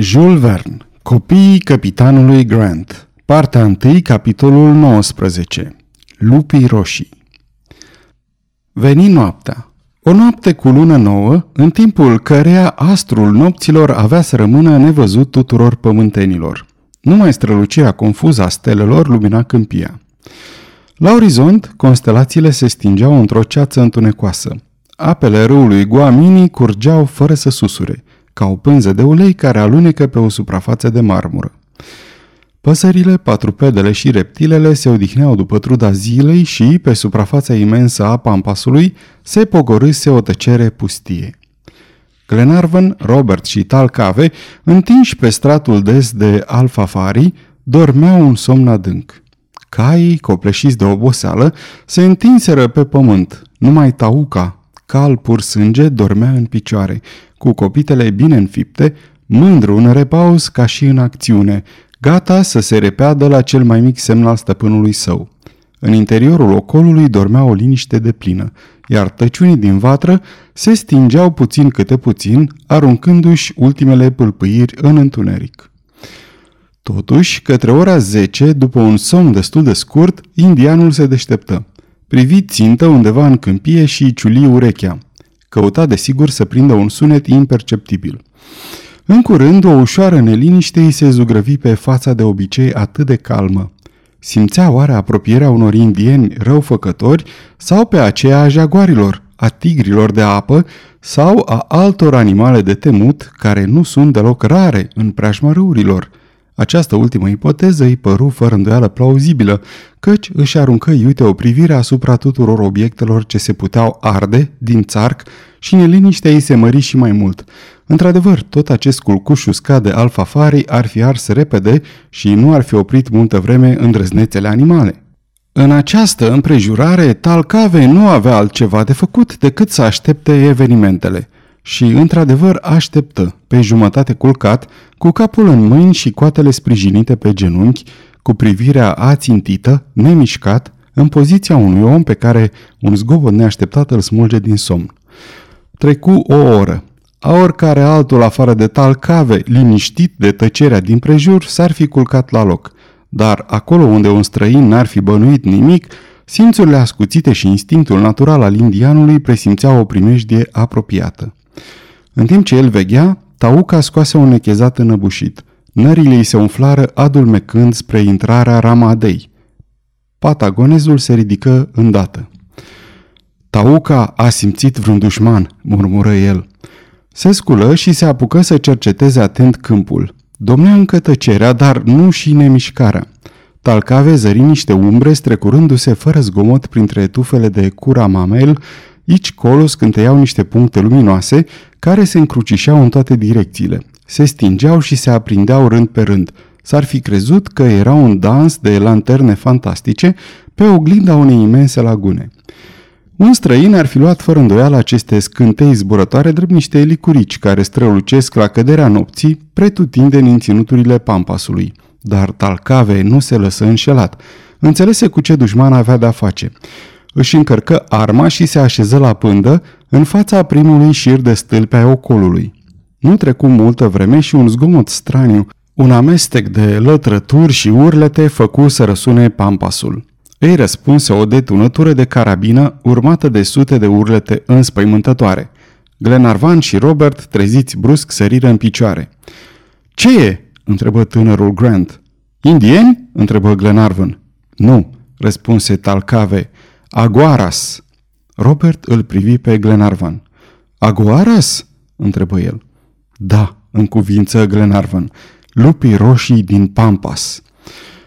Jules Verne Copiii capitanului Grant Partea 1, capitolul 19 Lupii roșii Veni noaptea. O noapte cu lună nouă, în timpul căreia astrul nopților avea să rămână nevăzut tuturor pământenilor. Numai strălucirea confuză a stelelor lumina câmpia. La orizont, constelațiile se stingeau într-o ceață întunecoasă. Apele râului Guamini curgeau fără să susure – ca o pânză de ulei care alunecă pe o suprafață de marmură. Păsările, patrupedele și reptilele se odihneau după truda zilei și, pe suprafața imensă a pampasului, se pogorâse o tăcere pustie. Glenarvan, Robert și Talcave, întinși pe stratul des de alfafari, dormeau un somn adânc. Caii, copleșiți de oboseală, se întinseră pe pământ. Numai Tauca, cal pur sânge, dormea în picioare, cu copitele bine înfipte, mândru în repaus ca și în acțiune, gata să se repeadă la cel mai mic semn al stăpânului său. În interiorul ocolului dormea o liniște de plină, iar tăciunii din vatră se stingeau puțin câte puțin, aruncându-și ultimele pâlpâiri în întuneric. Totuși, către ora 10, după un somn destul de scurt, indianul se deșteptă. Privi țintă undeva în câmpie și ciuli urechea. Căuta desigur să prindă un sunet imperceptibil. În curând, o ușoară neliniște îi se zugrăvi pe fața de obicei atât de calmă. Simțea oare apropierea unor indieni răufăcători sau pe aceea a jaguarilor, a tigrilor de apă sau a altor animale de temut care nu sunt deloc rare în preajma râurilor – această ultimă ipoteză îi păru fără îndoială plauzibilă, căci își aruncă iute o privire asupra tuturor obiectelor ce se puteau arde din țarc și neliniștea ei se mări și mai mult. Într-adevăr, tot acest culcuș uscat de alfafarii ar fi ars repede și nu ar fi oprit multă vreme îndrăznețele animale. În această împrejurare, Talcave nu avea altceva de făcut decât să aștepte evenimentele – și, într-adevăr, așteptă, pe jumătate culcat, cu capul în mâini și coatele sprijinite pe genunchi, cu privirea ațintită, nemișcat, în poziția unui om pe care un zgobot neașteptat îl smulge din somn. Trecu o oră. A oricare altul afară de tal cave, liniștit de tăcerea din prejur, s-ar fi culcat la loc. Dar acolo unde un străin n-ar fi bănuit nimic, simțurile ascuțite și instinctul natural al indianului presimțeau o primejdie apropiată. În timp ce el veghea, Tauca scoase un nechezat înăbușit. Nările îi se umflară adulmecând spre intrarea Ramadei. Patagonezul se ridică îndată. Tauca a simțit vreun dușman, murmură el. Se sculă și se apucă să cerceteze atent câmpul. Domnea încă tăcerea, dar nu și nemișcarea. Talcave zări niște umbre strecurându-se fără zgomot printre tufele de cura mamel Ici colo scânteiau niște puncte luminoase care se încrucișeau în toate direcțiile. Se stingeau și se aprindeau rând pe rând. S-ar fi crezut că era un dans de lanterne fantastice pe oglinda unei imense lagune. Un străin ar fi luat fără îndoială aceste scântei zburătoare drept niște elicurici care strălucesc la căderea nopții, pretutindeni în ținuturile pampasului. Dar Talcave nu se lăsă înșelat. Înțelese cu ce dușman avea de-a face își încărcă arma și se așeză la pândă în fața primului șir de stâlpi ai ocolului. Nu trecu multă vreme și un zgomot straniu, un amestec de lătrături și urlete făcu să răsune pampasul. Ei răspunse o detunătură de carabină urmată de sute de urlete înspăimântătoare. Glenarvan și Robert, treziți brusc, săriră în picioare. Ce e?" întrebă tânărul Grant. Indieni?" întrebă Glenarvan. Nu," răspunse Talcave. Aguaras! Robert îl privi pe Glenarvan. Aguaras? întrebă el. Da, în cuvință Glenarvan. Lupii roșii din Pampas.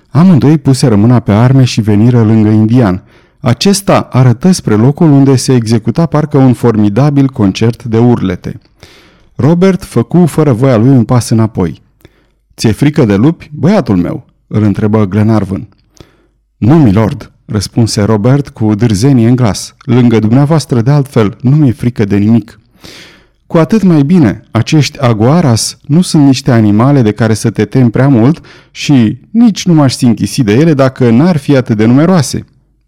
Amândoi puse rămâna pe arme și veniră lângă indian. Acesta arătă spre locul unde se executa parcă un formidabil concert de urlete. Robert făcu fără voia lui un pas înapoi. Ți-e frică de lupi, băiatul meu?" îl întrebă Glenarvan. Nu, milord," răspunse Robert cu dârzenie în glas. Lângă dumneavoastră, de altfel, nu mi-e frică de nimic. Cu atât mai bine, acești aguaras nu sunt niște animale de care să te temi prea mult și nici nu m-aș sinchisi de ele dacă n-ar fi atât de numeroase.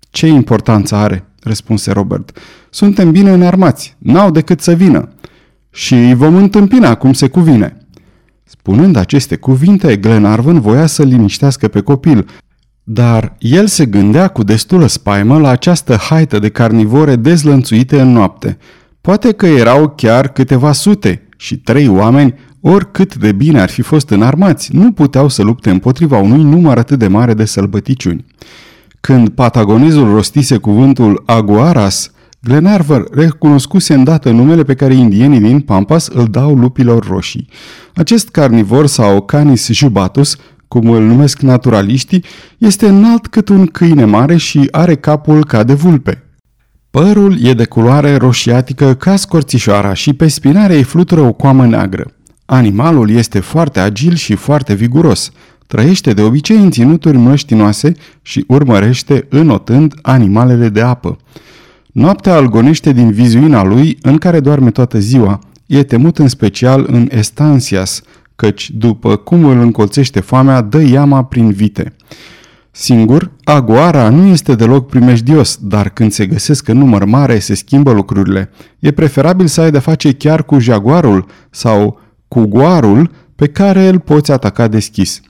Ce importanță are? răspunse Robert. Suntem bine înarmați, n-au decât să vină. Și îi vom întâmpina cum se cuvine. Spunând aceste cuvinte, Glenarvan voia să liniștească pe copil, dar el se gândea cu destulă spaimă la această haită de carnivore dezlănțuite în noapte. Poate că erau chiar câteva sute și trei oameni, oricât de bine ar fi fost înarmați, nu puteau să lupte împotriva unui număr atât de mare de sălbăticiuni. Când patagonezul rostise cuvântul aguaras, Glenarvan recunoscuse îndată numele pe care indienii din Pampas îl dau lupilor roșii. Acest carnivor sau Canis jubatus, cum îl numesc naturaliștii, este înalt cât un câine mare și are capul ca de vulpe. Părul e de culoare roșiatică ca scorțișoara și pe spinare îi flutură o coamă neagră. Animalul este foarte agil și foarte viguros. Trăiește de obicei în ținuturi măștinoase și urmărește înotând animalele de apă. Noaptea algonește din vizuina lui, în care doarme toată ziua. E temut în special în Estansias, căci, după cum îl încolțește foamea, dă iama prin vite. Singur, agoara nu este deloc primejdios, dar când se găsesc în număr mare, se schimbă lucrurile. E preferabil să ai de face chiar cu jaguarul sau cu goarul pe care îl poți ataca deschis.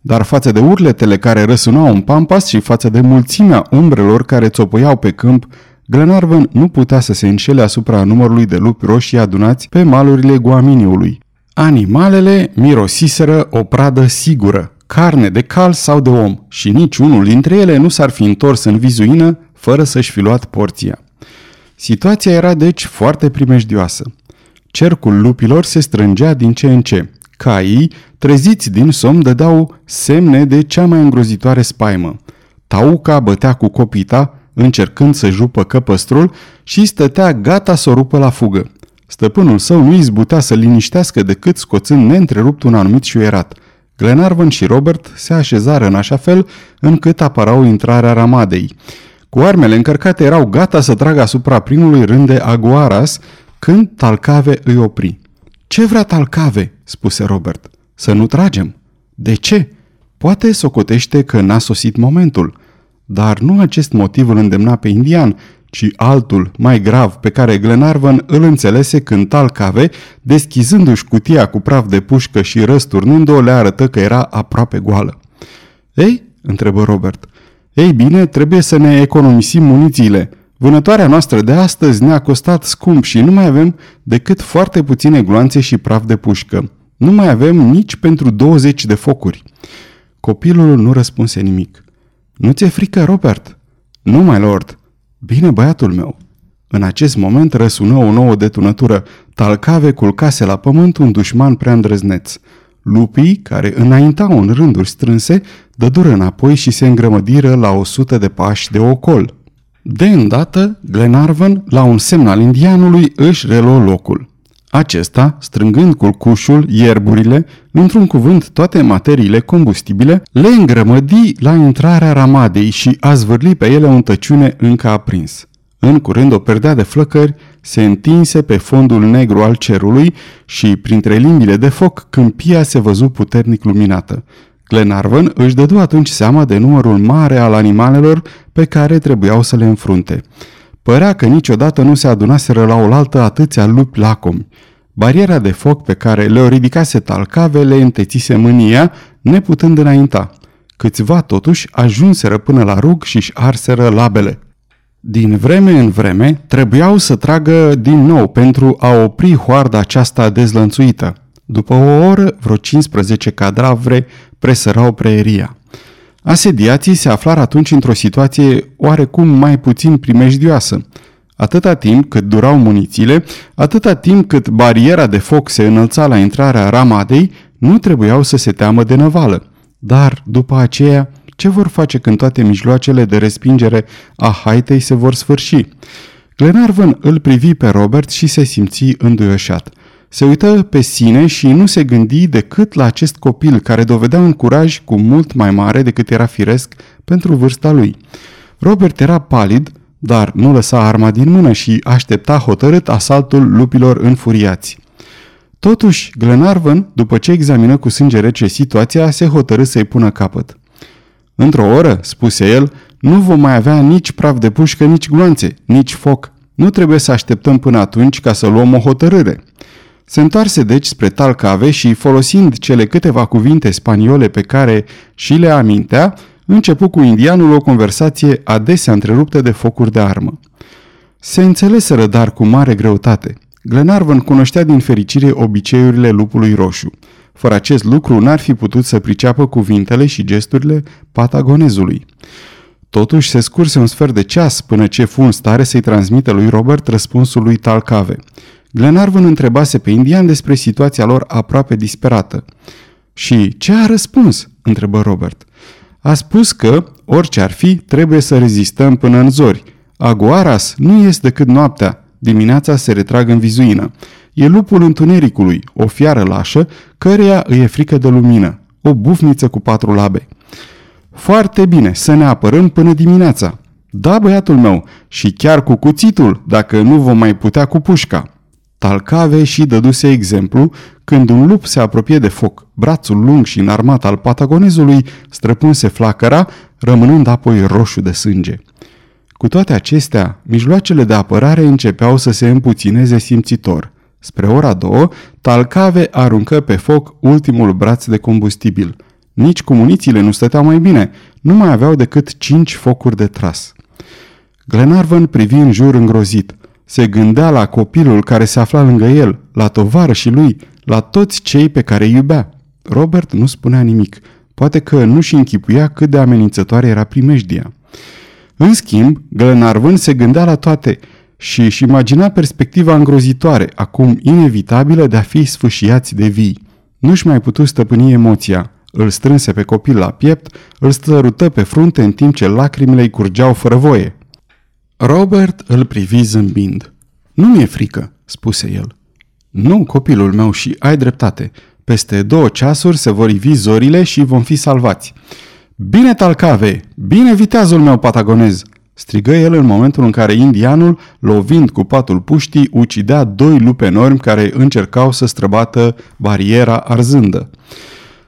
Dar față de urletele care răsunau în pampas și față de mulțimea umbrelor care țopăiau pe câmp, Glenarvan nu putea să se înșele asupra numărului de lupi roșii adunați pe malurile Guaminiului. Animalele mirosiseră o pradă sigură, carne de cal sau de om, și niciunul dintre ele nu s-ar fi întors în vizuină fără să-și fi luat porția. Situația era deci foarte primejdioasă. Cercul lupilor se strângea din ce în ce. Caii, treziți din somn, dădeau semne de cea mai îngrozitoare spaimă. Tauca bătea cu copita, încercând să jupă căpăstrul și stătea gata să o rupă la fugă. Stăpânul său nu izbutea să liniștească decât scoțând neîntrerupt un anumit șuierat. Glenarvan și Robert se așezară în așa fel încât apărau intrarea ramadei. Cu armele încărcate erau gata să tragă asupra primului rând de aguaras când Talcave îi opri. Ce vrea Talcave?" spuse Robert. Să nu tragem." De ce?" Poate socotește că n-a sosit momentul." Dar nu acest motiv îl îndemna pe indian, ci altul, mai grav, pe care Glenarvan îl înțelese când Talcave, deschizându-și cutia cu praf de pușcă și răsturnând-o, le arătă că era aproape goală. Ei?" întrebă Robert. Ei bine, trebuie să ne economisim munițiile. Vânătoarea noastră de astăzi ne-a costat scump și nu mai avem decât foarte puține gloanțe și praf de pușcă. Nu mai avem nici pentru 20 de focuri." Copilul nu răspunse nimic. Nu ți-e frică, Robert?" Nu, mai lord." Bine, băiatul meu." În acest moment răsună o nouă detunătură. Talcave culcase la pământ un dușman prea îndrăzneț. Lupii, care înaintau în rânduri strânse, dădură înapoi și se îngrămădiră la o sută de pași de ocol. De îndată, Glenarvan, la un semn al indianului, își reluă locul. Acesta, strângând culcușul, ierburile, într-un cuvânt toate materiile combustibile, le îngrămădi la intrarea ramadei și a zvârli pe ele un tăciune încă aprins. În curând o perdea de flăcări se întinse pe fondul negru al cerului și, printre limbile de foc, câmpia se văzu puternic luminată. Glenarvan își dădu atunci seama de numărul mare al animalelor pe care trebuiau să le înfrunte. Părea că niciodată nu se adunaseră la oaltă atâția lupi lacomi. Bariera de foc pe care le-o ridicase talcave le întețise mânia, neputând înainta. Câțiva totuși ajunseră până la rug și-și arseră labele. Din vreme în vreme, trebuiau să tragă din nou pentru a opri hoarda aceasta dezlănțuită. După o oră, vreo 15 cadavre presărau preeria. Asediații se aflară atunci într-o situație oarecum mai puțin primejdioasă. Atâta timp cât durau munițiile, atâta timp cât bariera de foc se înălța la intrarea ramadei, nu trebuiau să se teamă de năvală. Dar, după aceea, ce vor face când toate mijloacele de respingere a haitei se vor sfârși? Glenarvan îl privi pe Robert și se simți înduioșat. Se uită pe sine și nu se gândi decât la acest copil care dovedea un curaj cu mult mai mare decât era firesc pentru vârsta lui. Robert era palid, dar nu lăsa arma din mână și aștepta hotărât asaltul lupilor înfuriați. Totuși, Glenarvan, după ce examină cu sânge rece situația, se hotărâ să-i pună capăt. Într-o oră, spuse el, nu vom mai avea nici praf de pușcă, nici gloanțe, nici foc. Nu trebuie să așteptăm până atunci ca să luăm o hotărâre. Se întoarse deci spre Talcave și, folosind cele câteva cuvinte spaniole pe care și le amintea, începu cu indianul o conversație adesea întreruptă de focuri de armă. Se înțeleseră dar cu mare greutate. Glenarvan cunoștea din fericire obiceiurile lupului roșu. Fără acest lucru n-ar fi putut să priceapă cuvintele și gesturile patagonezului. Totuși se scurse un sfert de ceas până ce fu în stare să-i transmită lui Robert răspunsul lui Talcave. Glenarvan întrebase pe indian despre situația lor aproape disperată. Și ce a răspuns?" întrebă Robert. A spus că, orice ar fi, trebuie să rezistăm până în zori. Aguaras nu este decât noaptea. Dimineața se retrag în vizuină. E lupul întunericului, o fiară lașă, căreia îi e frică de lumină. O bufniță cu patru labe. Foarte bine, să ne apărăm până dimineața. Da, băiatul meu, și chiar cu cuțitul, dacă nu vom mai putea cu pușca. Talcave și dăduse exemplu când un lup se apropie de foc. Brațul lung și înarmat al patagonezului străpunse flacăra, rămânând apoi roșu de sânge. Cu toate acestea, mijloacele de apărare începeau să se împuțineze simțitor. Spre ora două, Talcave aruncă pe foc ultimul braț de combustibil. Nici cu munițiile nu stăteau mai bine, nu mai aveau decât cinci focuri de tras. Glenarvan privi în jur îngrozit – se gândea la copilul care se afla lângă el, la și lui, la toți cei pe care îi iubea. Robert nu spunea nimic. Poate că nu și închipuia cât de amenințătoare era primejdia. În schimb, Glenarvan se gândea la toate și își imagina perspectiva îngrozitoare, acum inevitabilă de a fi sfâșiați de vii. Nu-și mai putu stăpâni emoția. Îl strânse pe copil la piept, îl stărută pe frunte în timp ce lacrimile îi curgeau fără voie. Robert îl privi zâmbind. Nu mi-e frică, spuse el. Nu, copilul meu, și ai dreptate. Peste două ceasuri se vor ivi zorile și vom fi salvați. Bine, talcave! Bine, viteazul meu patagonez! strigă el în momentul în care indianul, lovind cu patul puștii, ucidea doi lupi enormi care încercau să străbată bariera arzândă.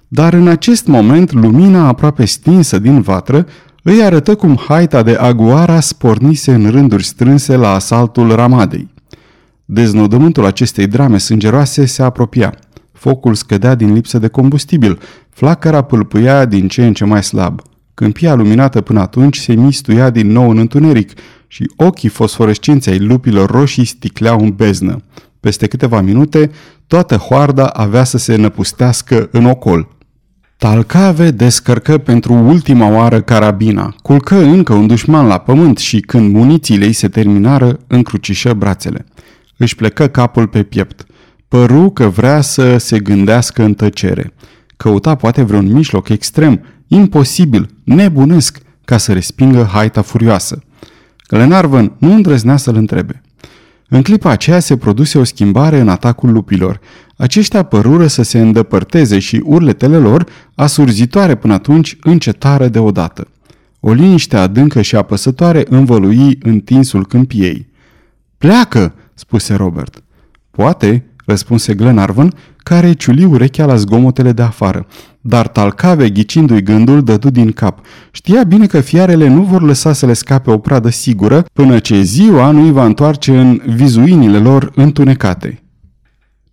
Dar în acest moment, lumina aproape stinsă din vatră îi arătă cum haita de aguara spornise în rânduri strânse la asaltul Ramadei. Deznodământul acestei drame sângeroase se apropia. Focul scădea din lipsă de combustibil, flacăra pâlpâia din ce în ce mai slab. Câmpia luminată până atunci se mistuia din nou în întuneric și ochii fosforescenței ai lupilor roșii sticleau în beznă. Peste câteva minute, toată hoarda avea să se năpustească în ocol. Talcave descărcă pentru ultima oară carabina, culcă încă un dușman la pământ și când munițiile îi se terminară, încrucișă brațele. Își plecă capul pe piept. Păru că vrea să se gândească în tăcere. Căuta poate vreun mijloc extrem, imposibil, nebunesc, ca să respingă haita furioasă. Glenarvan nu îndrăznea să-l întrebe. În clipa aceea se produse o schimbare în atacul lupilor. Aceștia părură să se îndepărteze și urletele lor, asurzitoare până atunci, încetară deodată. O liniște adâncă și apăsătoare învălui întinsul câmpiei. Pleacă!" spuse Robert. Poate, răspunse Glenarvan, care ciuli urechea la zgomotele de afară. Dar Talcave, ghicindu-i gândul, dădu din cap. Știa bine că fiarele nu vor lăsa să le scape o pradă sigură până ce ziua nu îi va întoarce în vizuinile lor întunecate.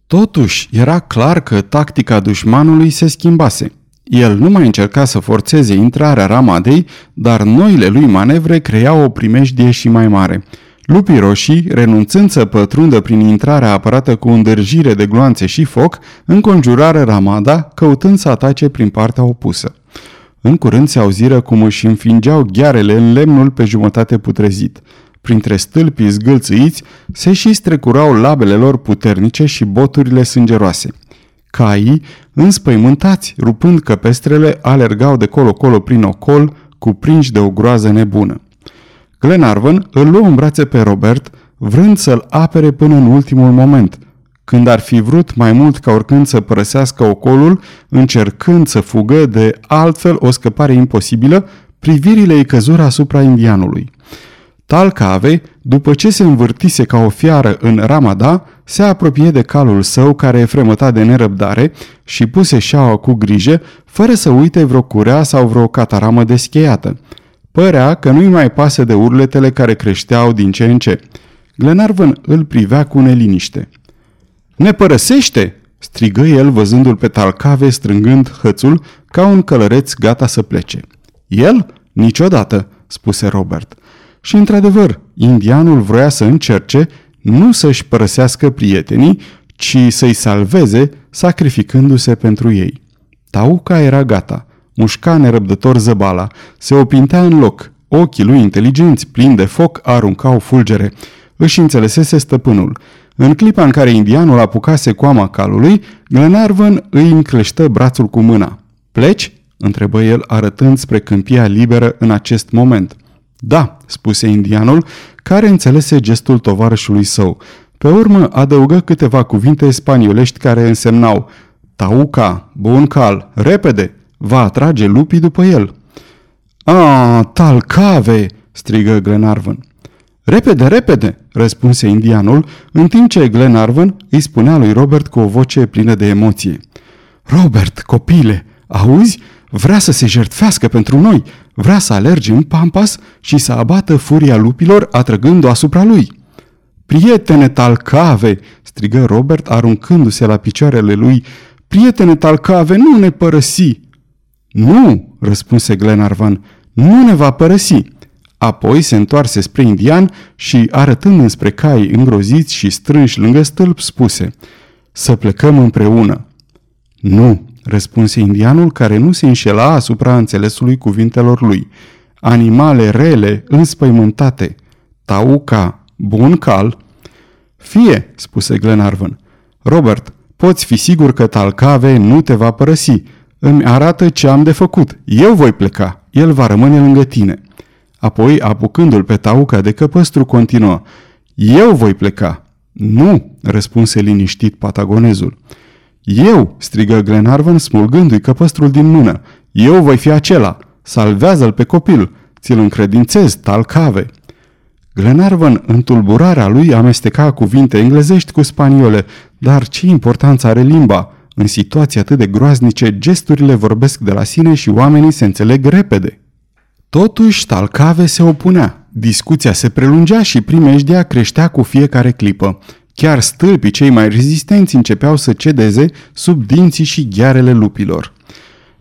Totuși, era clar că tactica dușmanului se schimbase. El nu mai încerca să forțeze intrarea Ramadei, dar noile lui manevre creau o primejdie și mai mare – Lupii roșii, renunțând să pătrundă prin intrarea apărată cu îndârjire de gloanțe și foc, înconjurară Ramada, căutând să atace prin partea opusă. În curând se auziră cum își înfingeau ghearele în lemnul pe jumătate putrezit. Printre stâlpii zgâlțâiți se și strecurau labele lor puternice și boturile sângeroase. Caii, înspăimântați, rupând căpestrele, alergau de colo-colo prin ocol, cuprinși de o groază nebună. Glenarvan îl luă în brațe pe Robert, vrând să-l apere până în ultimul moment, când ar fi vrut mai mult ca oricând să părăsească ocolul, încercând să fugă de altfel o scăpare imposibilă, privirile îi căzură asupra indianului. Talcave, după ce se învârtise ca o fiară în Ramada, se apropie de calul său care fremăta de nerăbdare și puse șaua cu grijă, fără să uite vreo curea sau vreo cataramă descheiată. Părea că nu-i mai pasă de urletele care creșteau din ce în ce. Glenarvan îl privea cu neliniște. Ne părăsește!" strigă el văzându-l pe Talcave strângând hățul ca un călăreț gata să plece. El? Niciodată, spuse Robert. Și într-adevăr, indianul vroia să încerce nu să-și părăsească prietenii, ci să-i salveze, sacrificându-se pentru ei. Tauca era gata, mușca nerăbdător zăbala, se opintea în loc, ochii lui inteligenți, plini de foc, aruncau fulgere. Își înțelesese stăpânul. În clipa în care indianul apucase coama calului, Glenarvan îi încleștă brațul cu mâna. Pleci?" întrebă el arătând spre câmpia liberă în acest moment. Da, spuse indianul, care înțelese gestul tovarășului său. Pe urmă adăugă câteva cuvinte spaniolești care însemnau Tauca, bun cal, repede, va atrage lupii după el. A, talcave!" strigă Glenarvan. Repede, repede!" răspunse indianul, în timp ce Glenarvan îi spunea lui Robert cu o voce plină de emoție. Robert, copile, auzi? Vrea să se jertfească pentru noi, vrea să alerge în pampas și să abată furia lupilor atrăgând-o asupra lui. Prietene talcave, strigă Robert aruncându-se la picioarele lui, prietene talcave, nu ne părăsi! Nu, răspunse Glenarvan, nu ne va părăsi. Apoi se întoarse spre indian și, arătând înspre cai îngroziți și strânși lângă stâlp, spuse Să plecăm împreună. Nu, răspunse indianul care nu se înșela asupra înțelesului cuvintelor lui. Animale rele, înspăimântate. Tauca, bun cal. Fie, spuse Glenarvan. Robert, poți fi sigur că Talcave nu te va părăsi. Îmi arată ce am de făcut. Eu voi pleca. El va rămâne lângă tine. Apoi, apucându-l pe Tauca de căpăstru, continuă. Eu voi pleca. Nu, răspunse liniștit patagonezul. Eu, strigă Glenarvan smulgându-i căpăstrul din mână. Eu voi fi acela. Salvează-l pe copil. Ți-l încredințez, talcave. Glenarvan, în tulburarea lui, amesteca cuvinte englezești cu spaniole, dar ce importanță are limba? În situații atât de groaznice, gesturile vorbesc de la sine și oamenii se înțeleg repede. Totuși, Talcave se opunea. Discuția se prelungea și primejdea creștea cu fiecare clipă. Chiar stâlpii cei mai rezistenți începeau să cedeze sub dinții și ghearele lupilor.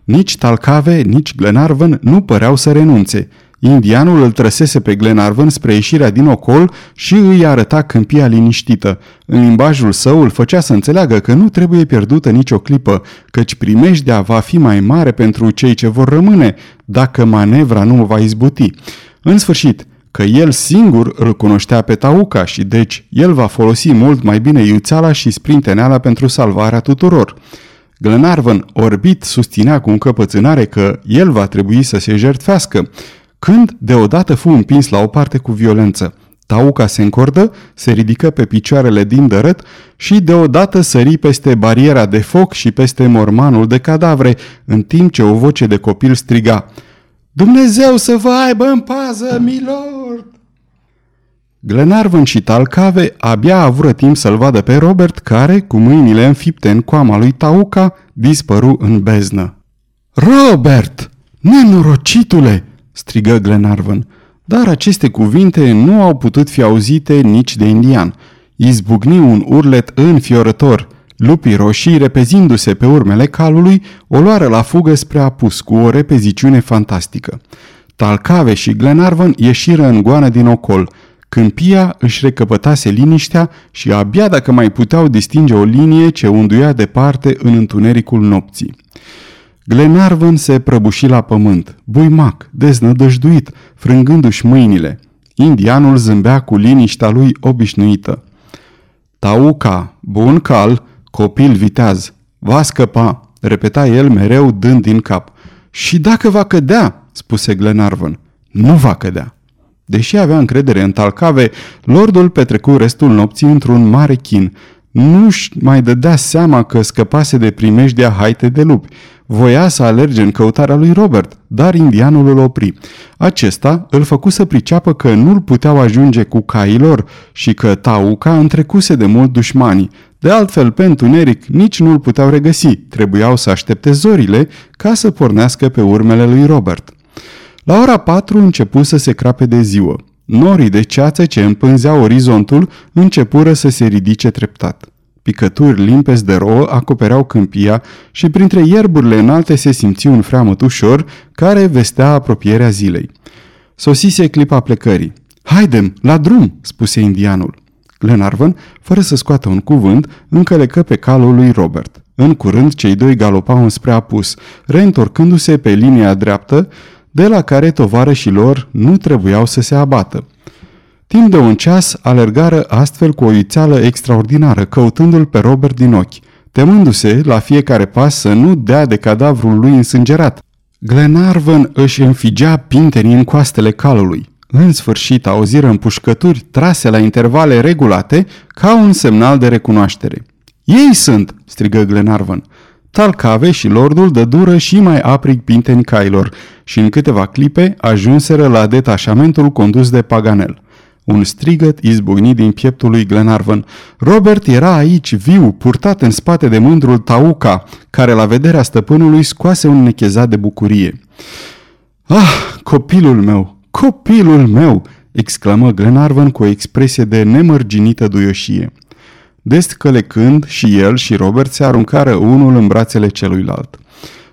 Nici Talcave, nici Glenarvan nu păreau să renunțe. Indianul îl trăsese pe Glenarvan spre ieșirea din ocol și îi arăta câmpia liniștită. În limbajul său îl făcea să înțeleagă că nu trebuie pierdută nicio clipă, căci primejdea va fi mai mare pentru cei ce vor rămâne, dacă manevra nu va izbuti. În sfârșit, că el singur îl cunoștea pe Tauca și deci el va folosi mult mai bine iuțeala și sprinteneala pentru salvarea tuturor. Glenarvan, orbit, susținea cu încăpățânare că el va trebui să se jertfească, când deodată fu împins la o parte cu violență. Tauca se încordă, se ridică pe picioarele din dărât și deodată sări peste bariera de foc și peste mormanul de cadavre, în timp ce o voce de copil striga – Dumnezeu să vă aibă în pază, milord! Glenarvan și Talcave abia avură timp să-l vadă pe Robert, care, cu mâinile înfipte în coama lui Tauca, dispăru în beznă. Robert! Nenorocitule! Strigă Glenarvan. Dar aceste cuvinte nu au putut fi auzite nici de indian. Izbucni un urlet înfiorător. Lupii roșii, repezindu-se pe urmele calului, o luară la fugă spre apus cu o repeziciune fantastică. Talcave și Glenarvan ieșiră în goană din ocol. Câmpia își recăpătase liniștea și abia dacă mai puteau distinge o linie ce unduia departe în întunericul nopții. Glenarvan se prăbuși la pământ, buimac, deznădăjduit, frângându-și mâinile. Indianul zâmbea cu liniștea lui obișnuită. Tauca, bun cal, Copil viteaz, va scăpa, repeta el mereu dând din cap. Și dacă va cădea, spuse Glenarvan, nu va cădea. Deși avea încredere în talcave, lordul petrecu restul nopții într-un mare chin. Nu-și mai dădea seama că scăpase de primejdea haite de lupi. Voia să alerge în căutarea lui Robert, dar indianul îl opri. Acesta îl făcu să priceapă că nu-l puteau ajunge cu cailor și că Tauca întrecuse de mult dușmanii. De altfel, pe întuneric nici nu-l puteau regăsi, trebuiau să aștepte zorile ca să pornească pe urmele lui Robert. La ora patru începu să se crape de ziua. Norii de ceață ce împânzeau orizontul începură să se ridice treptat. Picături limpezi de rouă acopereau câmpia și printre ierburile înalte se simți un freamăt ușor care vestea apropierea zilei. Sosise clipa plecării. Haidem, la drum!" spuse indianul. Glenarvan, fără să scoată un cuvânt, încălecă pe calul lui Robert. În curând, cei doi galopau înspre apus, reîntorcându-se pe linia dreaptă, de la care tovarășii lor nu trebuiau să se abată. Timp de un ceas alergară astfel cu o ițeală extraordinară, căutându-l pe Robert din ochi, temându-se la fiecare pas să nu dea de cadavrul lui însângerat. Glenarvan își înfigea pintenii în coastele calului. În sfârșit auziră împușcături trase la intervale regulate ca un semnal de recunoaștere. Ei sunt!" strigă Glenarvan. Talcave și lordul dă dură și mai aprig pinteni cailor și în câteva clipe ajunseră la detașamentul condus de Paganel. Un strigăt izbucni din pieptul lui Glenarvan. Robert era aici, viu, purtat în spate de mândrul Tauca, care la vederea stăpânului scoase un nechezat de bucurie. Ah, copilul meu, copilul meu!" exclamă Glenarvan cu o expresie de nemărginită duioșie. Descălecând și el și Robert se aruncară unul în brațele celuilalt.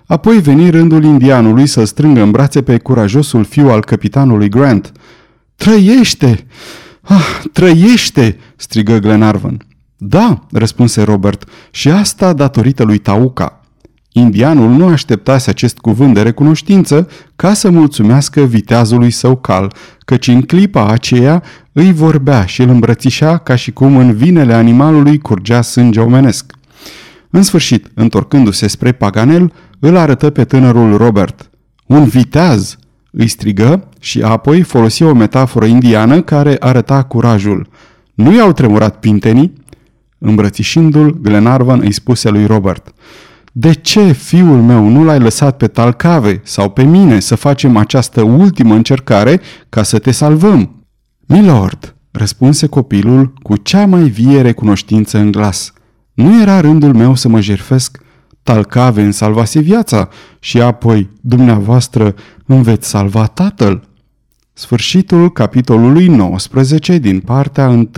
Apoi veni rândul indianului să strângă în brațe pe curajosul fiu al capitanului Grant – Trăiește! Ah, trăiește!" strigă Glenarvan. Da, răspunse Robert, și asta datorită lui Tauca. Indianul nu așteptase acest cuvânt de recunoștință ca să mulțumească viteazului său cal, căci în clipa aceea îi vorbea și îl îmbrățișa ca și cum în vinele animalului curgea sânge omenesc. În sfârșit, întorcându-se spre Paganel, îl arătă pe tânărul Robert. Un viteaz! Îi strigă și apoi folosi o metaforă indiană care arăta curajul. Nu i-au tremurat pintenii? Îmbrățișindu-l, Glenarvan îi spuse lui Robert. De ce, fiul meu, nu l-ai lăsat pe Talcave sau pe mine să facem această ultimă încercare ca să te salvăm? Milord, răspunse copilul cu cea mai vie recunoștință în glas. Nu era rândul meu să mă jerfesc Talcave îmi salvase viața și apoi dumneavoastră îmi veți salva tatăl. Sfârșitul capitolului 19 din partea 1